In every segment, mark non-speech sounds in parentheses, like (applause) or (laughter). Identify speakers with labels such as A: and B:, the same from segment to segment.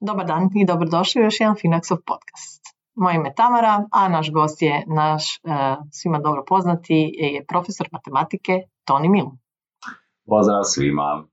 A: Dobar dan i dobrodošli u još jedan Finaxov podcast. Moje ime je Tamara, a naš gost je naš e, svima dobro poznati je profesor matematike Toni Mil.
B: Pozdrav svima.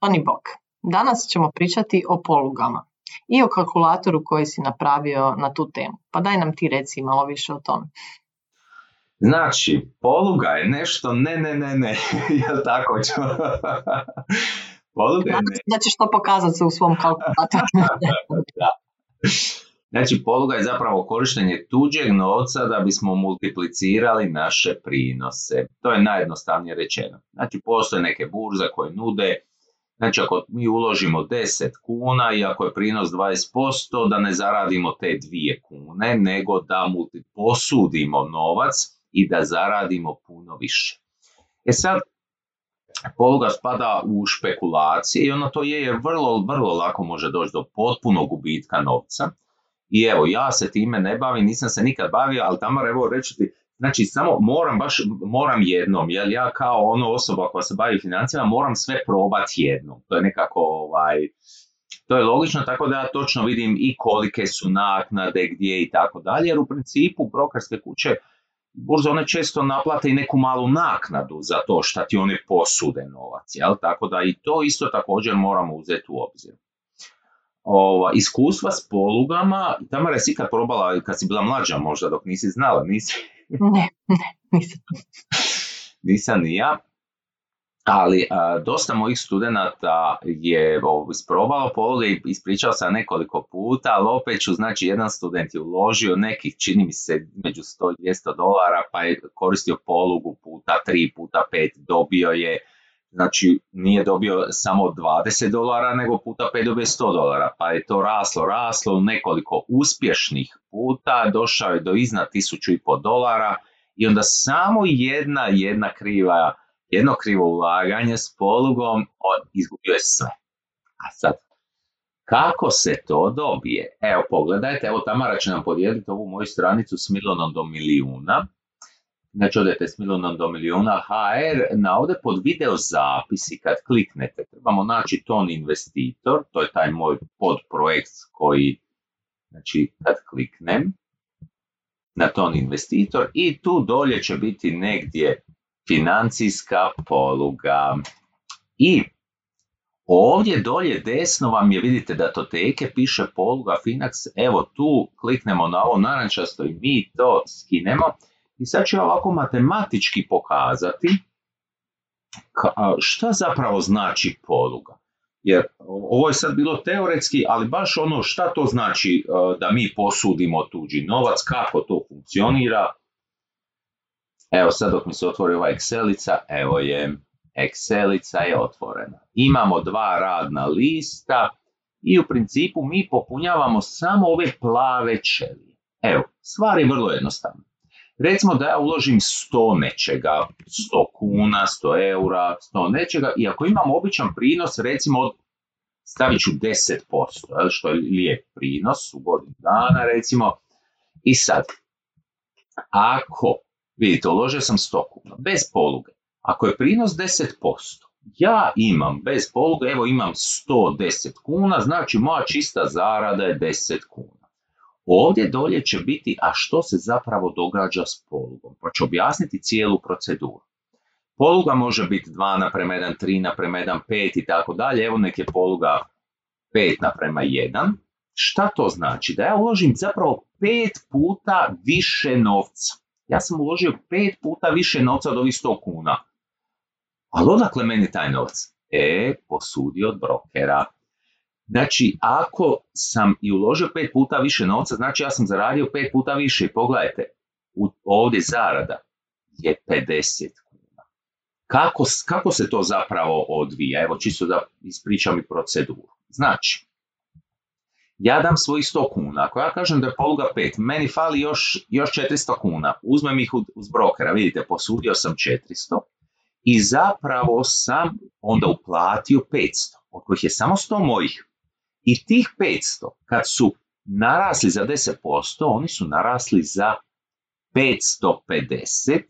A: Toni Bok. Danas ćemo pričati o polugama i o kalkulatoru koji si napravio na tu temu. Pa daj nam ti reci malo više o tome.
B: Znači, poluga je nešto ne, ne, ne, ne, (laughs) jel tako ću?
A: poluga je ne. Da ćeš to pokazati u svom kalkulatoru.
B: da. (laughs) Znači, poluga je zapravo korištenje tuđeg novca da bismo multiplicirali naše prinose. To je najjednostavnije rečeno. Znači, postoje neke burze koje nude Znači ako mi uložimo 10 kuna i ako je prinos 20%, da ne zaradimo te dvije kune, nego da mu posudimo novac i da zaradimo puno više. E sad, poluga spada u špekulacije i ono to je jer vrlo, vrlo lako može doći do potpunog gubitka novca. I evo, ja se time ne bavim, nisam se nikad bavio, ali tamo evo reći ti, Znači, samo moram baš, moram jednom, jer ja kao ono osoba koja se bavi financijama moram sve probati jednom. To je nekako, ovaj, to je logično, tako da ja točno vidim i kolike su naknade, gdje i tako dalje, jer u principu brokerske kuće burze one često naplate i neku malu naknadu za to što ti one posude novac, jel? tako da i to isto također moramo uzeti u obzir. Ova, iskustva s polugama, Tamara je kad probala, kad si bila mlađa možda dok nisi znala, nisi,
A: ne, ne, nisam.
B: nisam ni ja. Ali dosta mojih studenata je isprobalo pologe i ispričao sam nekoliko puta, ali opet ću, znači jedan student je uložio nekih, čini mi se, među 100 i 200 dolara, pa je koristio polugu puta 3, puta 5, dobio je, znači nije dobio samo 20 dolara, nego puta 5 dobio 100 dolara, pa je to raslo, raslo nekoliko uspješnih puta, došao je do iznad 1500 dolara i onda samo jedna, jedna kriva, jedno krivo ulaganje s polugom, on izgubio je sve. A sad, kako se to dobije? Evo, pogledajte, evo Tamara će nam podijeliti ovu moju stranicu s Milonom do milijuna. Znači odete s Milonom do milijuna. HR, na ovdje pod video zapisi kad kliknete trebamo naći ton investitor, to je taj moj podprojekt koji, znači kad kliknem na ton investitor i tu dolje će biti negdje financijska poluga. I ovdje dolje desno vam je, vidite datoteke, piše poluga Finax, evo tu kliknemo na ovo narančasto i mi to skinemo i sad ću ovako matematički pokazati šta zapravo znači poluga. Jer ovo je sad bilo teoretski, ali baš ono šta to znači da mi posudimo tuđi novac, kako to funkcionira. Evo sad dok mi se otvori ova Excelica, evo je, Excelica je otvorena. Imamo dva radna lista i u principu mi popunjavamo samo ove plave ćelije. Evo, stvar je vrlo jednostavna. Recimo da ja uložim 100 nečega, 100 kuna, 100 eura, 100 nečega i ako imam običan prinos, recimo od stavit ću 10%, što je lijep prinos u godinu dana recimo. I sad, ako, vidite, uložio sam 100 kuna, bez poluge, ako je prinos 10%, ja imam bez poluge, evo imam 110 kuna, znači moja čista zarada je 10 kuna. Ovdje dolje će biti, a što se zapravo događa s polugom, pa ću objasniti cijelu proceduru. Poluga može biti 2 naprema 1, 3 naprema 1, 5 i tako dalje. Evo nek je poluga 5 naprema 1. Šta to znači? Da ja uložim zapravo 5 puta više novca. Ja sam uložio 5 puta više novca od ovih 100 kuna. Ali odakle meni taj novac? E, posudio od brokera. Znači, ako sam i uložio pet puta više novca, znači ja sam zaradio pet puta više. Pogledajte, ovdje zarada je 50 kuna. Kako, kako se to zapravo odvija? Evo, čisto da ispričam i proceduru. Znači, ja dam svojih 100 kuna. Ako ja kažem da je poluga 5, meni fali još, još 400 kuna. Uzmem ih uz brokera. Vidite, posudio sam 400 i zapravo sam onda uplatio 500, od kojih je samo 100 mojih. I tih 500, kad su narasli za 10%, oni su narasli za 550,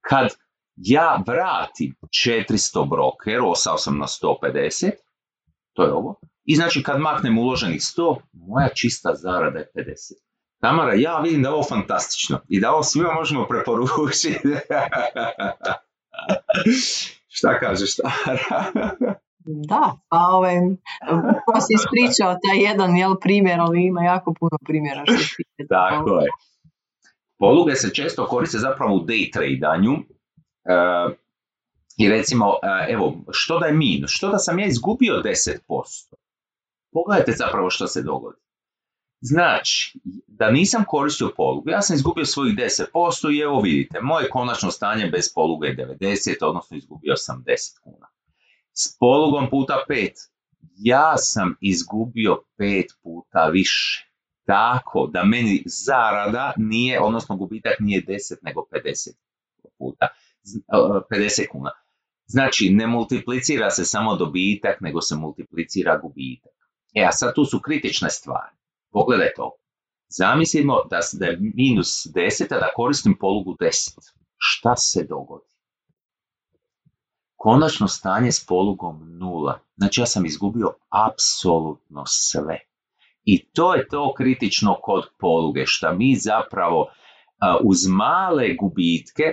B: kad ja vratim 400 brokeru, ostao sam na 150, to je ovo, i znači kad maknem uloženih 100, moja čista zarada je 50. Tamara, ja vidim da je ovo fantastično i da ovo svima možemo preporučiti. (laughs) Šta kažeš, Tamara?
A: Da, pa ovaj, pa si ispričao taj jedan jel, primjer, ali ima jako puno primjera što
B: Tako je. Poluge se često koriste zapravo u day tradanju. E, I recimo, e, evo, što da je minus? Što da sam ja izgubio 10%? Pogledajte zapravo što se dogodi. Znači, da nisam koristio polugu, ja sam izgubio svojih 10% i evo vidite, moje konačno stanje bez poluge je 90, odnosno izgubio sam 10 kuna. S polugom puta 5, ja sam izgubio 5 puta više. Tako da meni zarada nije, odnosno gubitak nije 10 nego 50 puta, 50 kuna. Znači, ne multiplicira se samo dobitak, nego se multiplicira gubitak. E, a sad tu su kritične stvari. Pogledaj to. Zamislimo da, da je minus 10, a da koristim polugu 10. Šta se dogodi? Konačno stanje s polugom nula. Znači ja sam izgubio apsolutno sve. I to je to kritično kod poluge, što mi zapravo uz male gubitke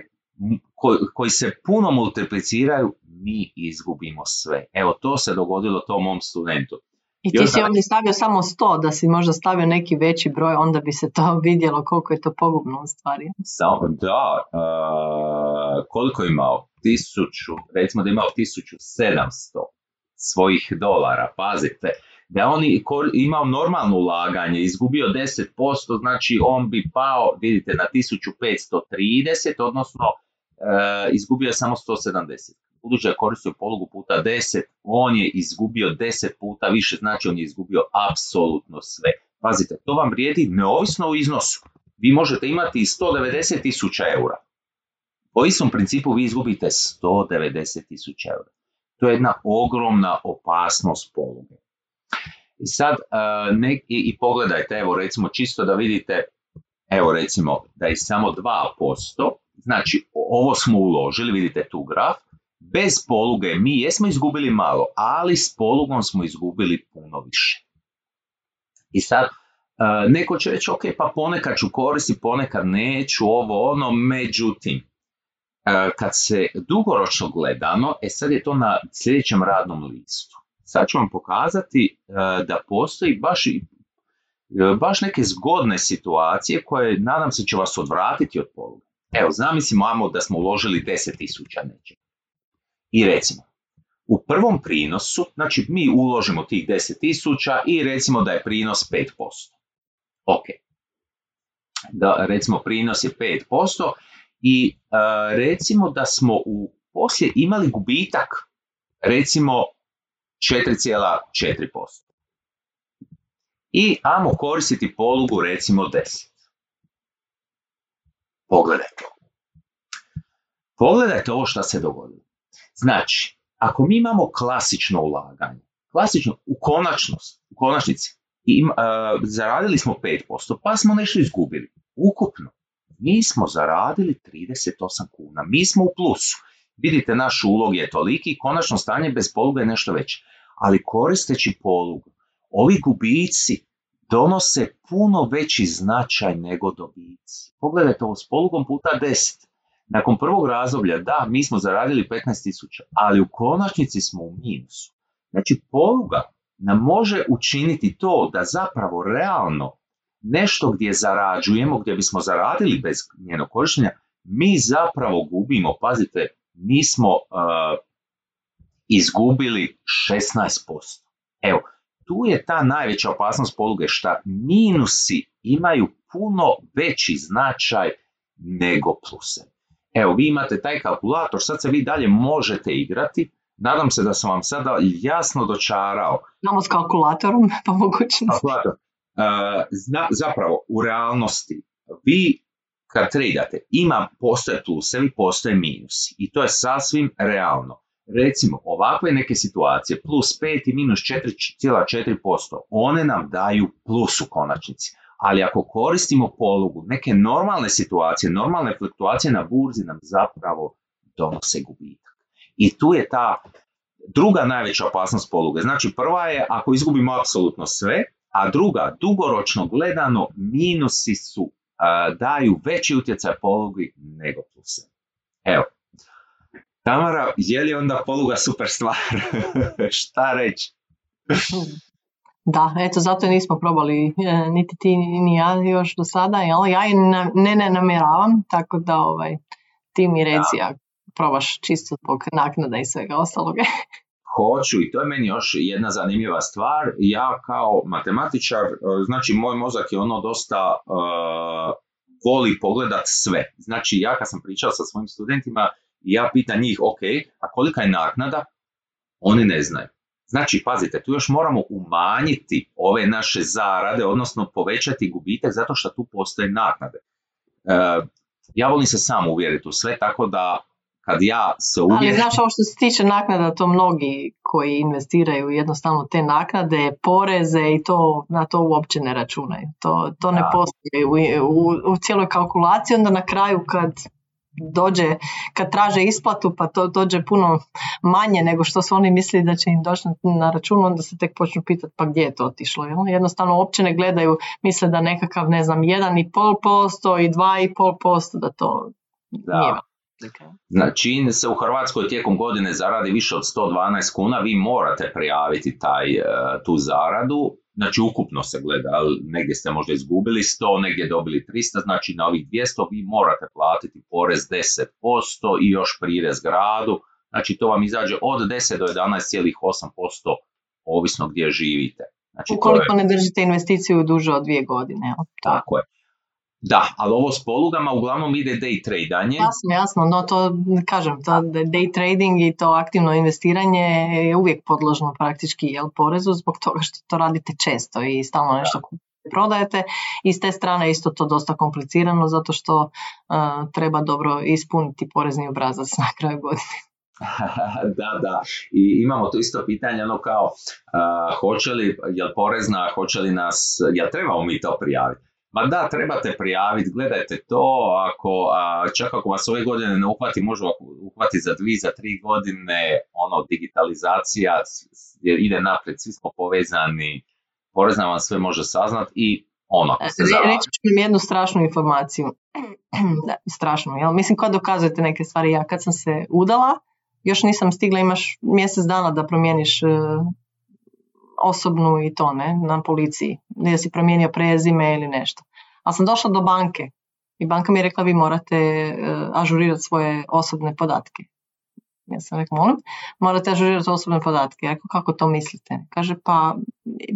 B: koji se puno multipliciraju, mi izgubimo sve. Evo, to se dogodilo tom mom studentu.
A: I ti si ovdje stavio samo 100, da si možda stavio neki veći broj, onda bi se to (laughs) vidjelo koliko je to pogubno u stvari.
B: da, koliko je imao? Tisuću, recimo da je imao 1700 svojih dolara, pazite, da je on imao normalno ulaganje, izgubio 10%, znači on bi pao, vidite, na 1530, odnosno e, izgubio je samo 170 budući je koristio polugu puta 10, on je izgubio 10 puta više, znači on je izgubio apsolutno sve. Pazite, to vam vrijedi neovisno o iznosu. Vi možete imati i 190 tisuća eura. Po istom principu vi izgubite 190 tisuća eura. To je jedna ogromna opasnost poluge. I sad, e, i, pogledajte, evo recimo čisto da vidite, evo recimo da je samo 2%, znači ovo smo uložili, vidite tu graf, Bez poluge mi jesmo izgubili malo, ali s polugom smo izgubili puno više. I sad, e, neko će reći, ok, pa ponekad ću koristiti, ponekad neću, ovo ono, međutim, e, kad se dugoročno gledano, e sad je to na sljedećem radnom listu. Sad ću vam pokazati e, da postoji baš, baš neke zgodne situacije koje, nadam se, će vas odvratiti od poluge. Evo, zamislimo da smo uložili 10.000 nečega. I recimo, u prvom prinosu, znači mi uložimo tih 10.000 i recimo da je prinos 5%. Ok. Da, recimo prinos je 5% i uh, recimo da smo u poslije imali gubitak recimo 4,4%. I amo koristiti polugu recimo 10. Pogledajte. Pogledajte ovo što se dogodilo. Znači, ako mi imamo klasično ulaganje, klasično u konačnost, u konačnici, im, uh, zaradili smo 5%, pa smo nešto izgubili. Ukupno, mi smo zaradili 38 kuna, mi smo u plusu. Vidite, naš ulog je toliki, konačno stanje bez poluga je nešto veće. Ali koristeći polugu, ovi gubici donose puno veći značaj nego dobici. Pogledajte ovo s polugom puta 10. Nakon prvog razdoblja, da, mi smo zaradili 15.000, ali u konačnici smo u minusu. Znači, poluga nam može učiniti to da zapravo realno nešto gdje zarađujemo, gdje bismo zaradili bez njenog korištenja, mi zapravo gubimo, pazite, mi smo uh, izgubili 16%. Evo, tu je ta najveća opasnost poluge, što minusi imaju puno veći značaj nego pluse. Evo, vi imate taj kalkulator, sad se vi dalje možete igrati. Nadam se da sam vam sada jasno dočarao.
A: Znamo s kalkulatorom, (laughs) pa mogućnosti.
B: Kalkulator. Uh, zapravo, u realnosti, vi kad tradate, ima, postoje plusevi, postoje minusi. I to je sasvim realno. recimo ovakve neke situacije, plus 5 i minus 4,4%, one nam daju plus u konačnici. Ali ako koristimo polugu, neke normalne situacije, normalne fluktuacije na burzi nam zapravo donose gubitak. I tu je ta druga najveća opasnost poluge. Znači prva je ako izgubimo apsolutno sve, a druga, dugoročno gledano, minusi su, daju veći utjecaj polugi nego pluse. Evo, Tamara, je li onda poluga super stvar? (laughs) Šta reći? (laughs)
A: Da, eto, zato nismo probali e, niti ti ni ja još do sada, jel? ja i ne, ne namjeravam, tako da ovaj, ti mi reci ja probaš čisto zbog naknada i svega ostaloga. (laughs)
B: Hoću i to je meni još jedna zanimljiva stvar. Ja kao matematičar, e, znači moj mozak je ono dosta uh, voli pogledat sve. Znači ja kad sam pričao sa svojim studentima, ja pitam njih, ok, a kolika je naknada? Oni ne znaju. Znači, pazite, tu još moramo umanjiti ove naše zarade, odnosno povećati gubitak zato što tu postoje naknade. E, ja volim se sam uvjeriti u sve, tako da kad ja se uvjerim...
A: Ali znaš, ovo što se tiče naknada, to mnogi koji investiraju jednostavno te naknade, poreze i to na to uopće ne računaju. To, to ne postoji u, u, u cijeloj kalkulaciji, onda na kraju kad dođe, kad traže isplatu pa to dođe puno manje nego što su oni mislili da će im doći na račun, onda se tek počnu pitati pa gdje je to otišlo. Jel? Jednostavno uopće ne gledaju, misle da nekakav, ne znam, 1,5% i 2,5% da to da. nije
B: Znači, se u Hrvatskoj tijekom godine zaradi više od 112 kuna, vi morate prijaviti taj, e, tu zaradu, znači ukupno se gleda, negdje ste možda izgubili 100, negdje dobili 300, znači na ovih 200 vi morate platiti porez 10% i još prirez gradu, znači to vam izađe od 10 do 11,8% ovisno gdje živite. Znači,
A: Ukoliko ne držite investiciju duže od dvije godine.
B: Tako je. Da, ali ovo s polugama uglavnom ide day tradanje.
A: Jasno, jasno, no to kažem, to day trading i to aktivno investiranje je uvijek podložno praktički jel, porezu zbog toga što to radite često i stalno nešto prodajete i s te strane isto to dosta komplicirano zato što uh, treba dobro ispuniti porezni obrazac na kraju godine. (laughs) (laughs)
B: da, da. I imamo tu isto pitanje, ono kao, uh, hoće li, jel porezna, hoće li nas, jel trebamo mi to prijaviti? Ma da, trebate prijaviti, gledajte to, ako, a, čak ako vas ove godine ne uhvati, može uhvati za dvije, za tri godine, ono, digitalizacija ide naprijed, svi smo povezani, porezna vam sve može saznat i ono.
A: Reći ću vam jednu strašnu informaciju, (clears throat) da, strašnu, jel? Mislim, kad dokazujete neke stvari, ja kad sam se udala, još nisam stigla, imaš mjesec dana da promijeniš e, osobnu i to ne, na policiji, da si promijenio prezime ili nešto. Ali sam došla do banke i banka mi je rekla vi morate uh, ažurirati svoje osobne podatke. Ja sam rekla, molim, morate ažurirati osobne podatke. Ja rekao, kako to mislite? Kaže, pa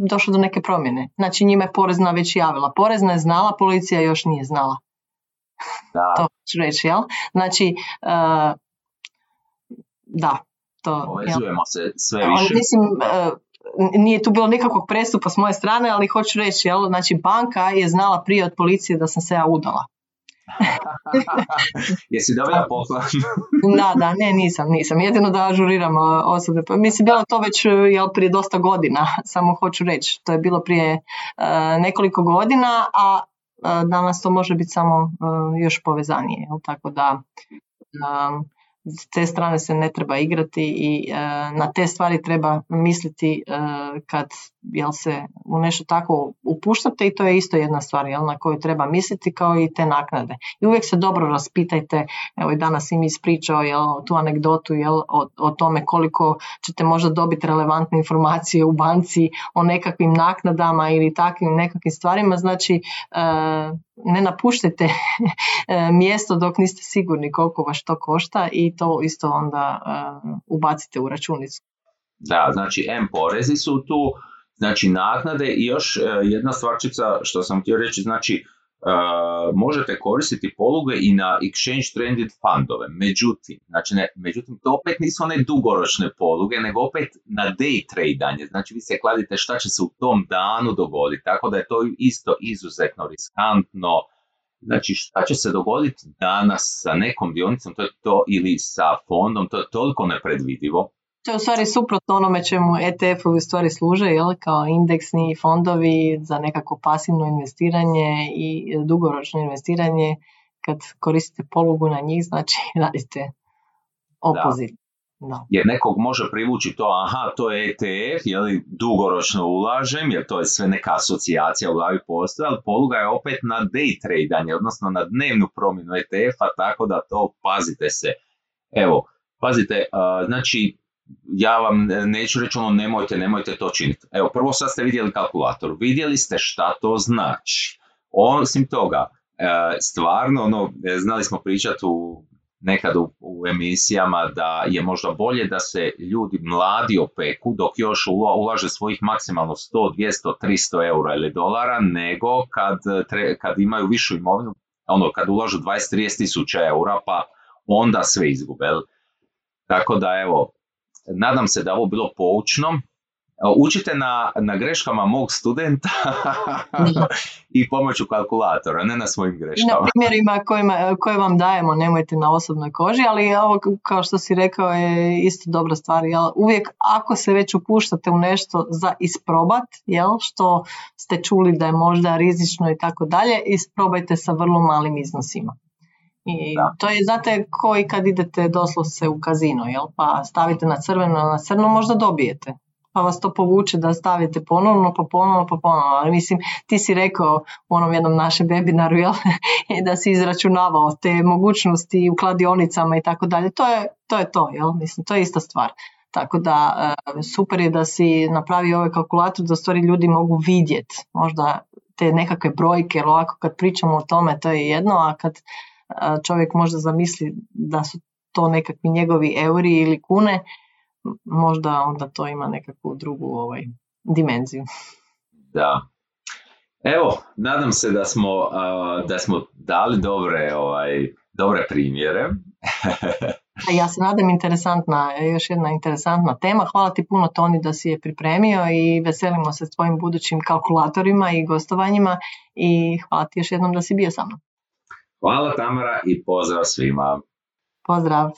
A: došlo do neke promjene. Znači njima je porezna već javila. Porezna je znala, policija još nije znala. (laughs) Da. to ću reći, jel? Znači, uh, da. To,
B: Povezujemo se sve više.
A: mislim, uh, nije tu bilo nikakvog prestupa s moje strane, ali hoću reći, jel, znači banka je znala prije od policije da sam se ja udala. (laughs)
B: Jesi dobila poklon?
A: da, da, ne, nisam, nisam. Jedino da ažuriram osobe. Pa, mislim, bilo to već jel, prije dosta godina, (laughs) samo hoću reći. To je bilo prije uh, nekoliko godina, a uh, danas to može biti samo uh, još povezanije. Jel? Tako da s te strane se ne treba igrati i e, na te stvari treba misliti e, kad jel se u nešto tako upuštate i to je isto jedna stvar jel, na koju treba misliti kao i te naknade. I uvijek se dobro raspitajte, evo i danas im ispričao jel, tu anegdotu jel, o, o tome koliko ćete možda dobiti relevantne informacije u banci o nekakvim naknadama ili takvim nekakvim stvarima, znači e, ne napuštajte (laughs) mjesto dok niste sigurni koliko vas to košta i to isto onda ubacite u računicu.
B: Da, znači M porezi su tu, znači naknade i još e, jedna stvarčica što sam htio reći, znači Uh, možete koristiti poluge i na exchange traded fundove. Međutim, znači ne, međutim, to opet nisu one dugoročne poluge, nego opet na day tradanje. Znači vi se kladite šta će se u tom danu dogoditi. Tako da je to isto izuzetno riskantno Znači šta će se dogoditi danas sa nekom dionicom, to to, ili sa fondom, to je toliko nepredvidivo.
A: To je u stvari suprotno onome čemu ETF-ovi u stvari služe, jel? kao indeksni fondovi za nekako pasivno investiranje i dugoročno investiranje. Kad koristite polugu na njih, znači (laughs) radite opozit.
B: Da. Jer nekog može privući to, aha, to je ETF, li dugoročno ulažem, jer to je sve neka asocijacija u glavi postoje, ali poluga je opet na day tradanje, odnosno na dnevnu promjenu ETF-a, tako da to pazite se. Evo, pazite, znači, ja vam neću reći ono nemojte, nemojte to činiti. Evo, prvo sad ste vidjeli kalkulator, vidjeli ste šta to znači. Osim toga, e, stvarno, ono, znali smo pričati u nekad u, u, emisijama da je možda bolje da se ljudi mladi opeku dok još ulaže svojih maksimalno 100, 200, 300 eura ili dolara nego kad, kad imaju višu imovinu, ono kad ulažu 20-30 tisuća eura pa onda sve izgube. Tako da evo, nadam se da ovo bilo poučno Učite na, na greškama mog studenta (laughs) i pomoću kalkulatora, ne na svojim greškama.
A: Na primjerima kojima, koje vam dajemo, nemojte na osobnoj koži, ali ovo kao što si rekao je isto dobra stvar. Jel? Uvijek ako se već upuštate u nešto za isprobat, jel? što ste čuli da je možda rizično i tako dalje, isprobajte sa vrlo malim iznosima. I to je, znate, koji kad idete doslovce u kazino, jel? pa stavite na crveno, na crno, možda dobijete pa vas to povuče da stavite ponovno, pa ponovno, pa ponovno. Ali mislim, ti si rekao u onom jednom našem webinaru jel? (laughs) da si izračunavao te mogućnosti u kladionicama i tako dalje. To je to, je to jel? Mislim, to je ista stvar. Tako da e, super je da si napravio ovaj kalkulator da stvari ljudi mogu vidjeti možda te nekakve brojke, jer ovako kad pričamo o tome to je jedno, a kad e, čovjek možda zamisli da su to nekakvi njegovi euri ili kune, možda onda to ima nekakvu drugu ovaj, dimenziju.
B: Da. Evo, nadam se da smo, da smo dali dobre, ovaj, dobre primjere.
A: ja se nadam interesantna, još jedna interesantna tema. Hvala ti puno Toni da si je pripremio i veselimo se s tvojim budućim kalkulatorima i gostovanjima i hvala ti još jednom da si bio sa mnom.
B: Hvala Tamara i pozdrav svima.
A: Pozdrav.